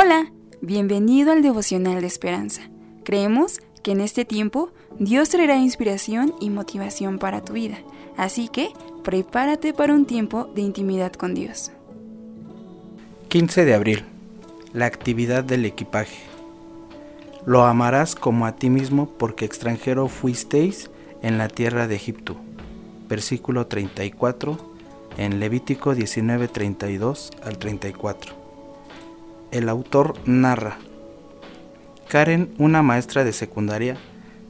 Hola, bienvenido al devocional de esperanza. Creemos que en este tiempo Dios traerá inspiración y motivación para tu vida, así que prepárate para un tiempo de intimidad con Dios. 15 de abril. La actividad del equipaje. Lo amarás como a ti mismo porque extranjero fuisteis en la tierra de Egipto. Versículo 34 en Levítico 19, 32 al 34. El autor narra, Karen, una maestra de secundaria,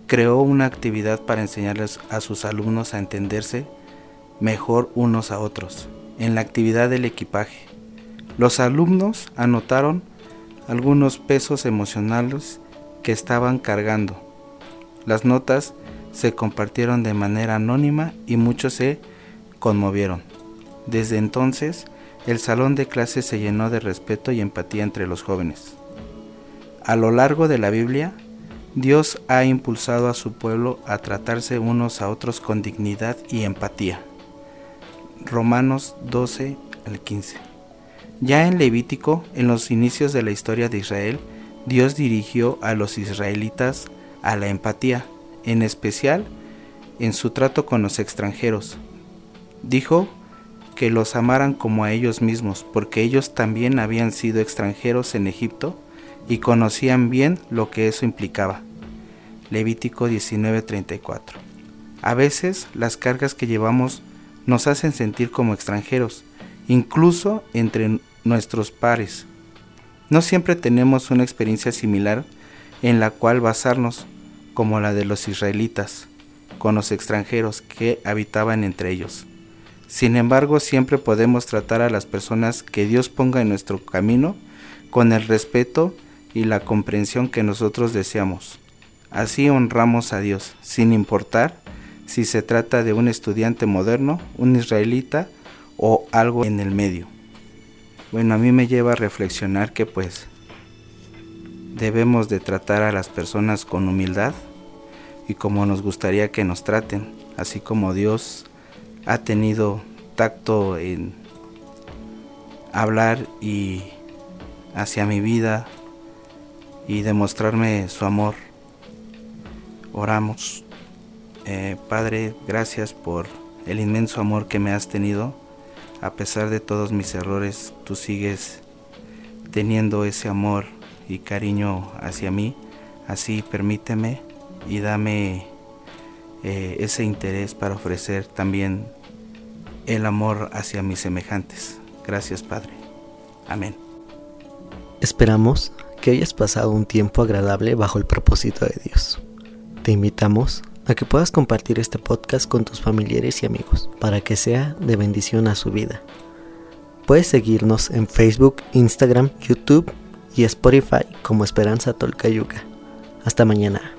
creó una actividad para enseñarles a sus alumnos a entenderse mejor unos a otros en la actividad del equipaje. Los alumnos anotaron algunos pesos emocionales que estaban cargando. Las notas se compartieron de manera anónima y muchos se conmovieron. Desde entonces, el salón de clases se llenó de respeto y empatía entre los jóvenes. A lo largo de la Biblia, Dios ha impulsado a su pueblo a tratarse unos a otros con dignidad y empatía. Romanos 12 al 15. Ya en Levítico, en los inicios de la historia de Israel, Dios dirigió a los israelitas a la empatía, en especial en su trato con los extranjeros. Dijo que los amaran como a ellos mismos, porque ellos también habían sido extranjeros en Egipto y conocían bien lo que eso implicaba. Levítico 19:34. A veces las cargas que llevamos nos hacen sentir como extranjeros, incluso entre nuestros pares. No siempre tenemos una experiencia similar en la cual basarnos, como la de los israelitas, con los extranjeros que habitaban entre ellos. Sin embargo, siempre podemos tratar a las personas que Dios ponga en nuestro camino con el respeto y la comprensión que nosotros deseamos. Así honramos a Dios, sin importar si se trata de un estudiante moderno, un israelita o algo en el medio. Bueno, a mí me lleva a reflexionar que pues debemos de tratar a las personas con humildad y como nos gustaría que nos traten, así como Dios ha tenido tacto en hablar y hacia mi vida y demostrarme su amor. Oramos. Eh, Padre, gracias por el inmenso amor que me has tenido. A pesar de todos mis errores, tú sigues teniendo ese amor y cariño hacia mí. Así permíteme y dame eh, ese interés para ofrecer también el amor hacia mis semejantes. Gracias Padre. Amén. Esperamos que hayas pasado un tiempo agradable bajo el propósito de Dios. Te invitamos a que puedas compartir este podcast con tus familiares y amigos para que sea de bendición a su vida. Puedes seguirnos en Facebook, Instagram, YouTube y Spotify como Esperanza Tolcayuca. Hasta mañana.